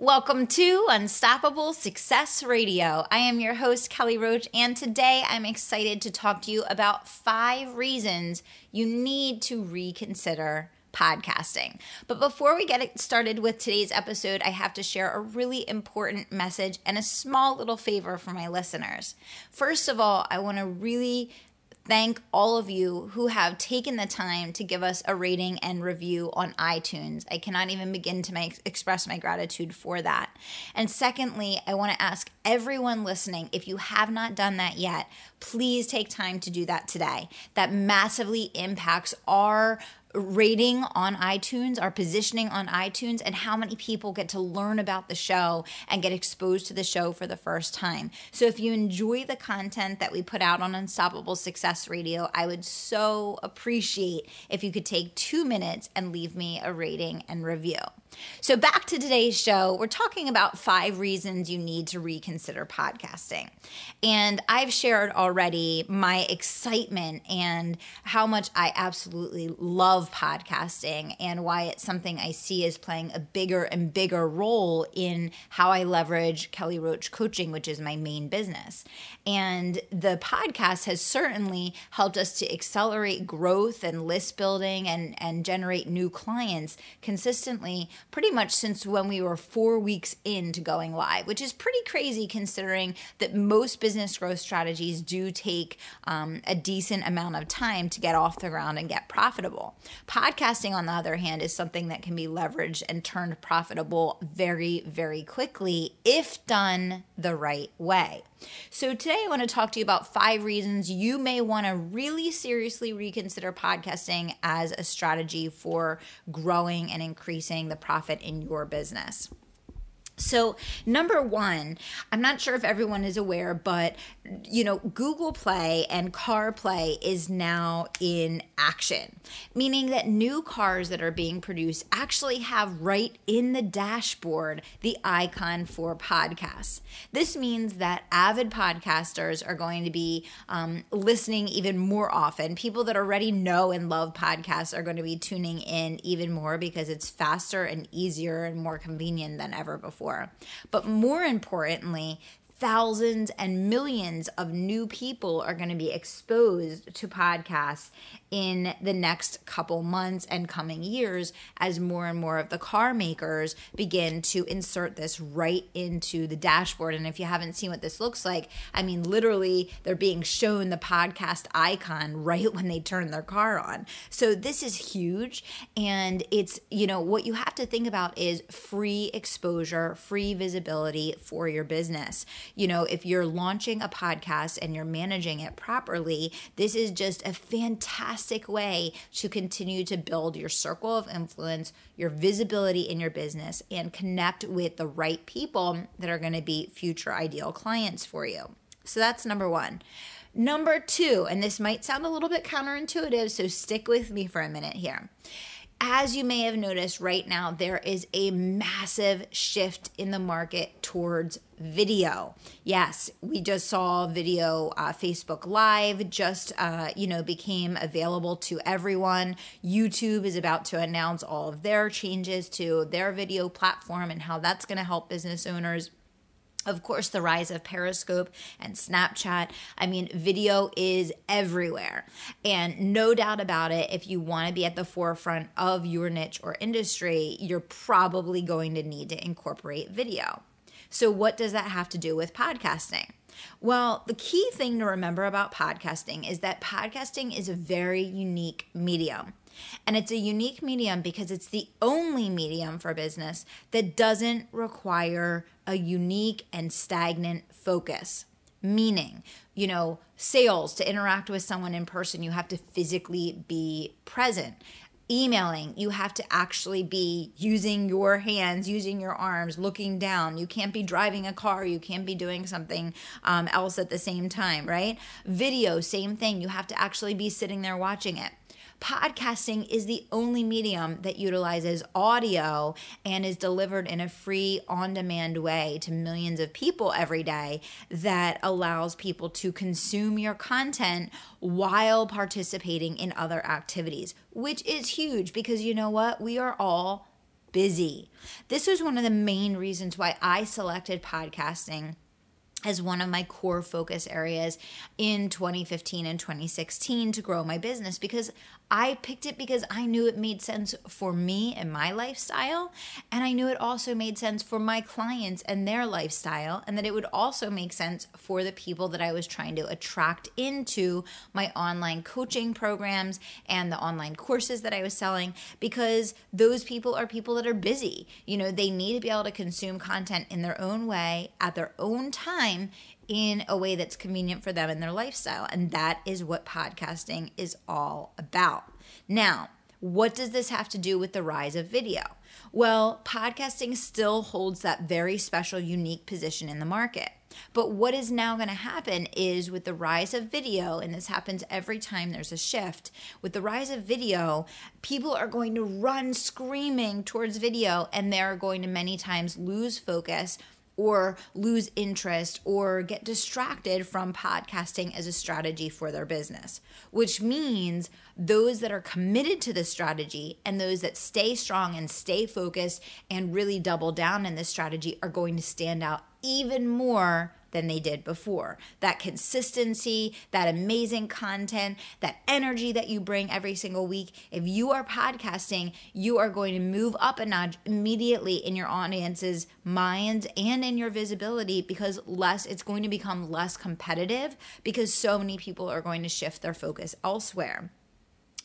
Welcome to Unstoppable Success Radio. I am your host, Kelly Roach, and today I'm excited to talk to you about five reasons you need to reconsider podcasting. But before we get started with today's episode, I have to share a really important message and a small little favor for my listeners. First of all, I want to really thank all of you who have taken the time to give us a rating and review on iTunes. I cannot even begin to make, express my gratitude for that. And secondly, I want to ask everyone listening if you have not done that yet, please take time to do that today. That massively impacts our rating on iTunes, our positioning on iTunes, and how many people get to learn about the show and get exposed to the show for the first time. So, if you enjoy the content that we put out on Unstoppable Success Radio, I would so appreciate if you could take two minutes and leave me a rating and review. So, back to today's show, we're talking about five reasons you need to reconsider podcasting. And I've shared already my excitement and how much I absolutely love podcasting and why it's something I see as playing a bigger and bigger role in how I leverage Kelly Roach coaching, which is my main business. And the podcast has certainly helped us to accelerate growth and list building and, and generate new clients consistently pretty much since when we were four weeks into going live, which is pretty crazy considering that most business growth strategies do take um, a decent amount of time to get off the ground and get profitable. Podcasting, on the other hand, is something that can be leveraged and turned profitable very, very quickly if done the right way. So, today I want to talk to you about five reasons you may want to really seriously reconsider podcasting as a strategy for growing and increasing the profit in your business. So, number one, I'm not sure if everyone is aware, but you know, Google Play and CarPlay is now in action, meaning that new cars that are being produced actually have right in the dashboard the icon for podcasts. This means that avid podcasters are going to be um, listening even more often. People that already know and love podcasts are going to be tuning in even more because it's faster and easier and more convenient than ever before before. But more importantly, thousands and millions of new people are going to be exposed to podcasts in the next couple months and coming years as more and more of the car makers begin to insert this right into the dashboard. And if you haven't seen what this looks like, I mean, literally, they're being shown the podcast icon right when they turn their car on. So this is huge. And it's, you know, what you have to think about is free exposure, free visibility for your business. You know, if you're launching a podcast and you're managing it properly, this is just a fantastic way to continue to build your circle of influence, your visibility in your business, and connect with the right people that are going to be future ideal clients for you. So that's number one. Number two, and this might sound a little bit counterintuitive, so stick with me for a minute here as you may have noticed right now, there is a massive shift in the market towards video. Yes, we just saw video uh, Facebook Live just uh, you know became available to everyone. YouTube is about to announce all of their changes to their video platform and how that's going to help business owners of course, the rise of Periscope and Snapchat. I mean, video is everywhere. And no doubt about it, if you want to be at the forefront of your niche or industry, you're probably going to need to incorporate video. So, what does that have to do with podcasting? Well, the key thing to remember about podcasting is that podcasting is a very unique medium. And it's a unique medium because it's the only medium for business that doesn't require a unique and stagnant focus. Meaning, you know, sales to interact with someone in person, you have to physically be present emailing, you have to actually be using your hands, using your arms, looking down. You can't be driving a car. You can't be doing something um, else at the same time, right? Video, same thing. You have to actually be sitting there watching it. Podcasting is the only medium that utilizes audio and is delivered in a free, on demand way to millions of people every day that allows people to consume your content while participating in other activities, which is huge because you know what? We are all busy. This was one of the main reasons why I selected podcasting as one of my core focus areas in 2015 and 2016 to grow my business because I picked it because I knew it made sense for me and my lifestyle. And I knew it also made sense for my clients and their lifestyle. And that it would also make sense for the people that I was trying to attract into my online coaching programs and the online courses that I was selling because those people are people that are busy. You know, they need to be able to consume content in their own way at their own time in a way that's convenient for them and their lifestyle. And that is what podcasting is all about. Now, what does this have to do with the rise of video? Well, podcasting still holds that very special, unique position in the market. But what is now going to happen is with the rise of video, and this happens every time there's a shift, with the rise of video, people are going to run screaming towards video and they're going to many times lose focus or lose interest or get distracted from podcasting as a strategy for their business, which means those that are committed to this strategy and those that stay strong and stay focused and really double down in this strategy are going to stand out even more than they did before. That consistency, that amazing content, that energy that you bring every single week. If you are podcasting, you are going to move up a notch immediately in your audience's minds and in your visibility because less it's going to become less competitive because so many people are going to shift their focus elsewhere.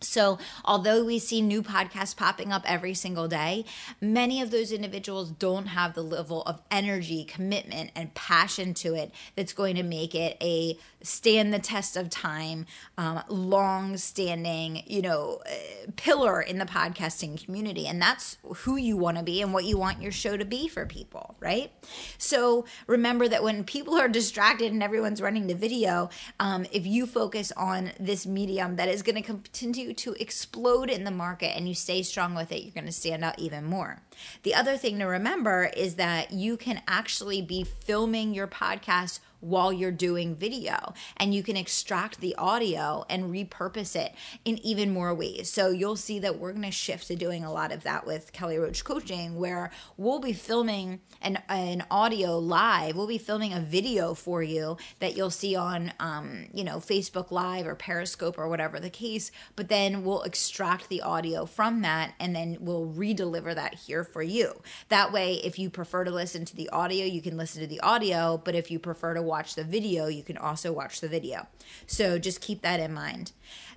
So, although we see new podcasts popping up every single day, many of those individuals don't have the level of energy, commitment, and passion to it that's going to make it a stand the test of time, um, long standing, you know, uh, pillar in the podcasting community. And that's who you want to be and what you want your show to be for people, right? So, remember that when people are distracted and everyone's running the video, um, if you focus on this medium that is going to continue to explode in the market and you stay strong with it, you're going to stand out even more. The other thing to remember is that you can actually be filming your podcast while you're doing video and you can extract the audio and repurpose it in even more ways. So you'll see that we're going to shift to doing a lot of that with Kelly Roach Coaching where we'll be filming an, an audio live. We'll be filming a video for you that you'll see on, um, you know, Facebook Live or Periscope or whatever the case. But then we'll extract the audio from that and then we'll re-deliver that here for you. That way, if you prefer to listen to the audio, you can listen to the audio. But if you prefer to watch the video, you can also watch the video. So just keep that in mind.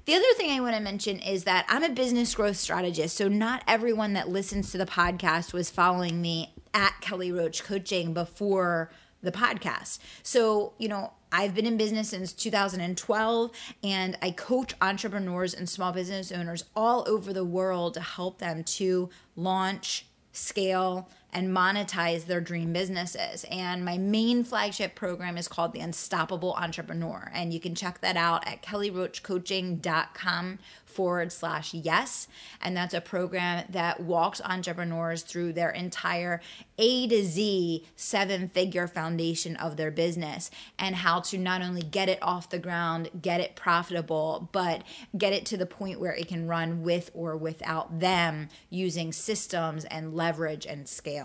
The other thing I want to mention is that I'm a business growth strategist. So not everyone that listens to the podcast was following me at Kelly Roach Coaching before the podcast. So, you know, I've been in business since 2012 and I coach entrepreneurs and small business owners all over the world to help them to launch, scale, and monetize their dream businesses. And my main flagship program is called the Unstoppable Entrepreneur. And you can check that out at kellyroachcoaching.com forward slash yes. And that's a program that walks entrepreneurs through their entire A to Z seven figure foundation of their business and how to not only get it off the ground, get it profitable, but get it to the point where it can run with or without them using systems and leverage and scale.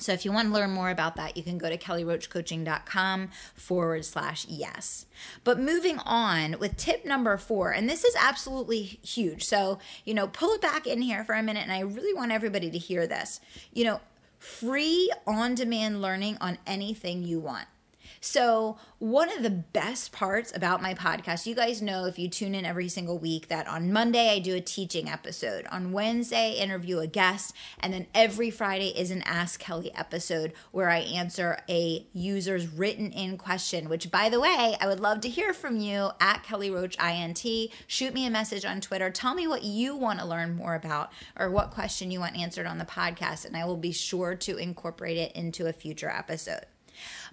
So if you want to learn more about that, you can go to kellyroachcoaching.com forward slash yes. But moving on with tip number four, and this is absolutely huge. So, you know, pull it back in here for a minute, and I really want everybody to hear this. You know, free on demand learning on anything you want. So, one of the best parts about my podcast, you guys know if you tune in every single week, that on Monday I do a teaching episode. On Wednesday, interview a guest. And then every Friday is an Ask Kelly episode where I answer a user's written in question, which, by the way, I would love to hear from you at Kelly Roach INT. Shoot me a message on Twitter. Tell me what you want to learn more about or what question you want answered on the podcast. And I will be sure to incorporate it into a future episode.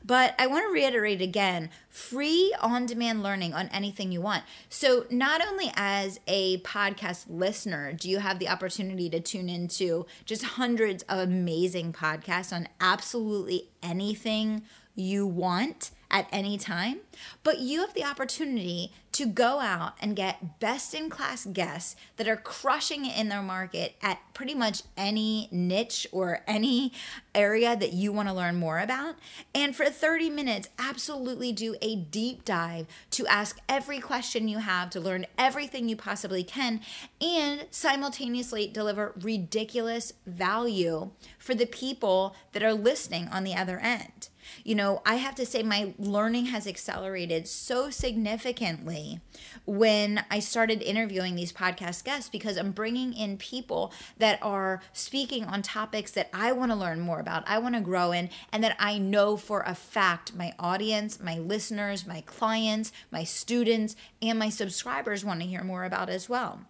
But I want to reiterate again free on demand learning on anything you want. So, not only as a podcast listener, do you have the opportunity to tune into just hundreds of amazing podcasts on absolutely anything you want at any time, but you have the opportunity to go out and get best in class guests that are crushing in their market at pretty much any niche or any area that you want to learn more about. And for 30 minutes, absolutely do a deep dive to ask every question you have, to learn everything you possibly can, and simultaneously deliver ridiculous value for the people that are listening on the other end. You know, I have to say my learning has accelerated so significantly when I started interviewing these podcast guests because I'm bringing in people that are speaking on topics that I want to learn more about, I want to grow in, and that I know for a fact my audience, my listeners, my clients, my students, and my subscribers want to hear more about as well.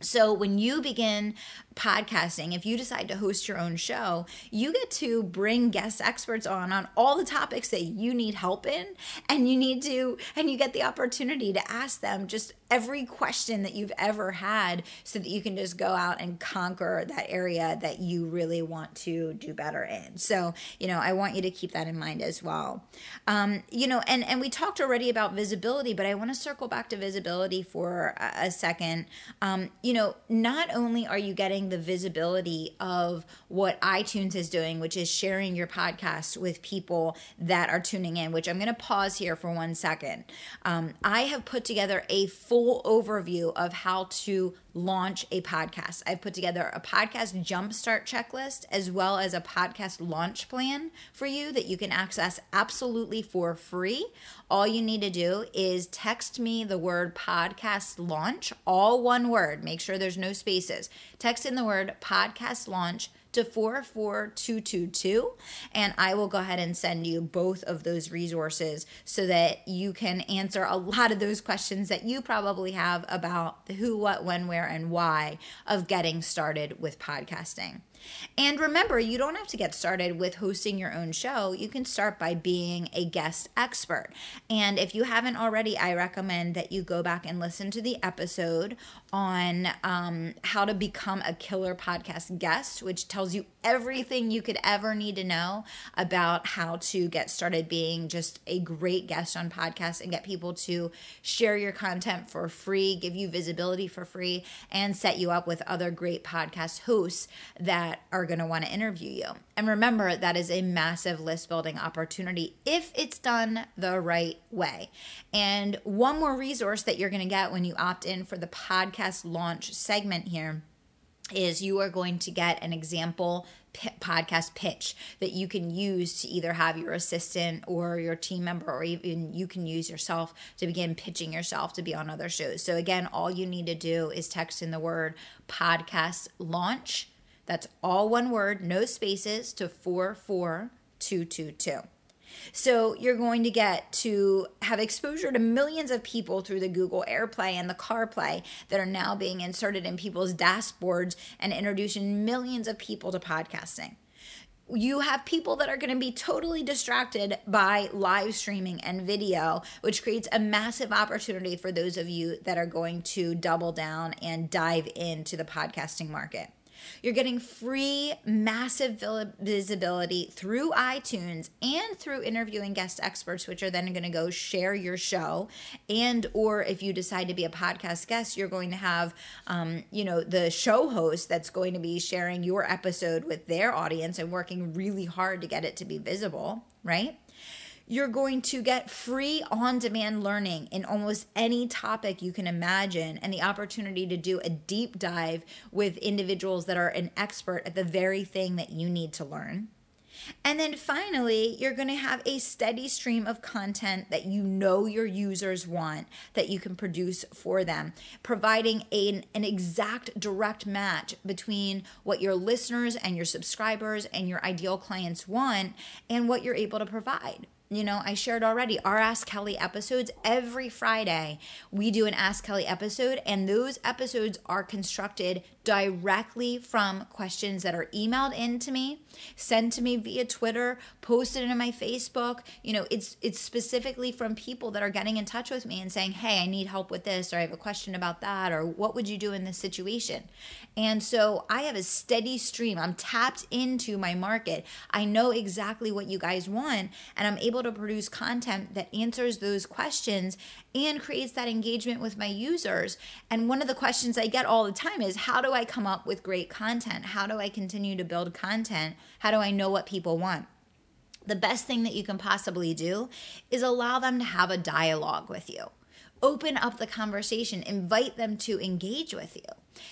So, when you begin podcasting, if you decide to host your own show, you get to bring guest experts on on all the topics that you need help in and you need to and you get the opportunity to ask them just every question that you've ever had so that you can just go out and conquer that area that you really want to do better in. So, you know, I want you to keep that in mind as well. Um, you know, and and we talked already about visibility, but I want to circle back to visibility for a, a second. Um, you know, not only are you getting the visibility of what iTunes is doing, which is sharing your podcast with people that are tuning in, which I'm going to pause here for one second. Um, I have put together a full overview of how to launch a podcast. I've put together a podcast jumpstart checklist as well as a podcast launch plan for you that you can access absolutely for free. All you need to do is text me the word podcast launch, all one word. Make sure there's no spaces. Text in the word podcast launch to 44222 and I will go ahead and send you both of those resources so that you can answer a lot of those questions that you probably have about the who, what, when, where, and why of getting started with podcasting. And remember, you don't have to get started with hosting your own show. You can start by being a guest expert. And if you haven't already, I recommend that you go back and listen to the episode on um, how to become a killer podcast guest, which tells you everything you could ever need to know about how to get started being just a great guest on podcasts and get people to share your content for free, give you visibility for free, and set you up with other great podcast hosts that that are going to want to interview you. And remember, that is a massive list building opportunity if it's done the right way. And one more resource that you're going to get when you opt in for the podcast launch segment here is you are going to get an example podcast pitch that you can use to either have your assistant or your team member or even you can use yourself to begin pitching yourself to be on other shows. So again, all you need to do is text in the word podcast launch that's all one word, no spaces to 44222. So you're going to get to have exposure to millions of people through the Google AirPlay and the CarPlay that are now being inserted in people's dashboards and introducing millions of people to podcasting. You have people that are going to be totally distracted by live streaming and video, which creates a massive opportunity for those of you that are going to double down and dive into the podcasting market. You're getting free, massive visibility through iTunes and through interviewing guest experts, which are then going to go share your show. And or if you decide to be a podcast guest, you're going to have, um, you know, the show host that's going to be sharing your episode with their audience and working really hard to get it to be visible, right? You're going to get free on demand learning in almost any topic you can imagine and the opportunity to do a deep dive with individuals that are an expert at the very thing that you need to learn. And then finally, you're going to have a steady stream of content that you know your users want that you can produce for them, providing an, an exact direct match between what your listeners and your subscribers and your ideal clients want and what you're able to provide you know, I shared already our Ask Kelly episodes every Friday. We do an Ask Kelly episode, and those episodes are constructed directly from questions that are emailed in to me, sent to me via Twitter, posted in my Facebook. You know, it's it's specifically from people that are getting in touch with me and saying, "Hey, I need help with this," or "I have a question about that," or "What would you do in this situation?" And so I have a steady stream. I'm tapped into my market. I know exactly what you guys want, and I'm able to produce content that answers those questions and creates that engagement with my users. And one of the questions I get all the time is how do I come up with great content? How do I continue to build content? How do I know what people want? The best thing that you can possibly do is allow them to have a dialogue with you. Open up the conversation, invite them to engage with you.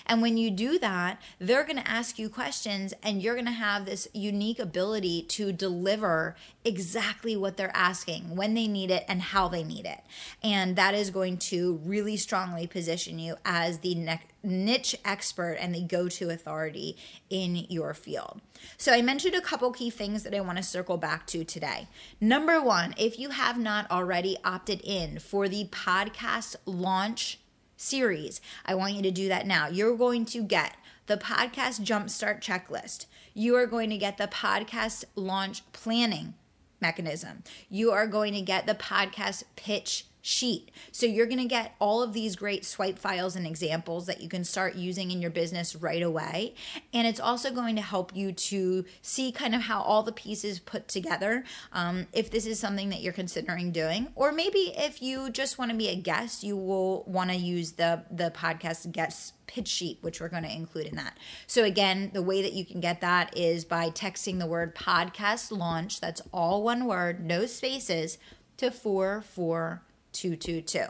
And when you do that, they're going to ask you questions and you're going to have this unique ability to deliver exactly what they're asking, when they need it, and how they need it. And that is going to really strongly position you as the ne- niche expert and the go to authority in your field. So, I mentioned a couple key things that I want to circle back to today. Number one, if you have not already opted in for the podcast launch series. I want you to do that now. You're going to get the podcast jumpstart checklist. You are going to get the podcast launch planning mechanism. You are going to get the podcast pitch sheet. So you're going to get all of these great swipe files and examples that you can start using in your business right away. And it's also going to help you to see kind of how all the pieces put together. Um, if this is something that you're considering doing, or maybe if you just want to be a guest, you will want to use the the podcast guest pitch sheet, which we're going to include in that. So, again, the way that you can get that is by texting the word podcast launch, that's all one word, no spaces, to 444 222.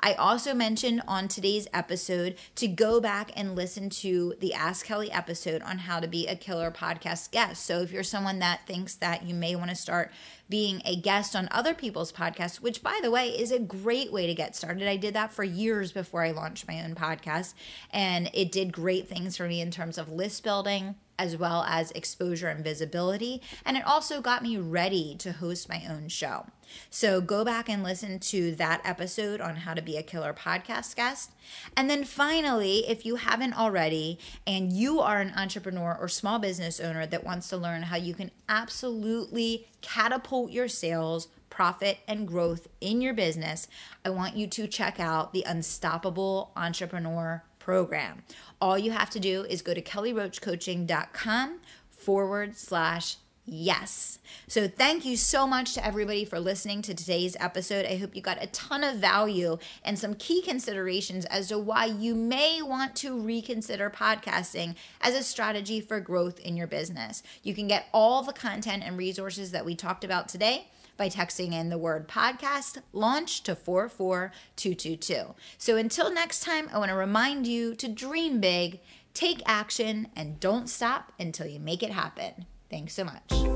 I also mentioned on today's episode to go back and listen to the Ask Kelly episode on how to be a killer podcast guest. So if you're someone that thinks that you may want to start being a guest on other people's podcasts, which by the way is a great way to get started. I did that for years before I launched my own podcast, and it did great things for me in terms of list building as well as exposure and visibility. And it also got me ready to host my own show. So go back and listen to that episode on how to be a killer podcast guest. And then finally, if you haven't already, and you are an entrepreneur or small business owner that wants to learn how you can absolutely catapult your sales, profit, and growth in your business, I want you to check out the Unstoppable Entrepreneur program. All you have to do is go to kellyroachcoaching.com forward slash yes. So thank you so much to everybody for listening to today's episode. I hope you got a ton of value and some key considerations as to why you may want to reconsider podcasting as a strategy for growth in your business. You can get all the content and resources that we talked about today by texting in the word podcast launch to 44222. So until next time, I want to remind you to dream big, take action, and don't stop until you make it happen. Thanks so much.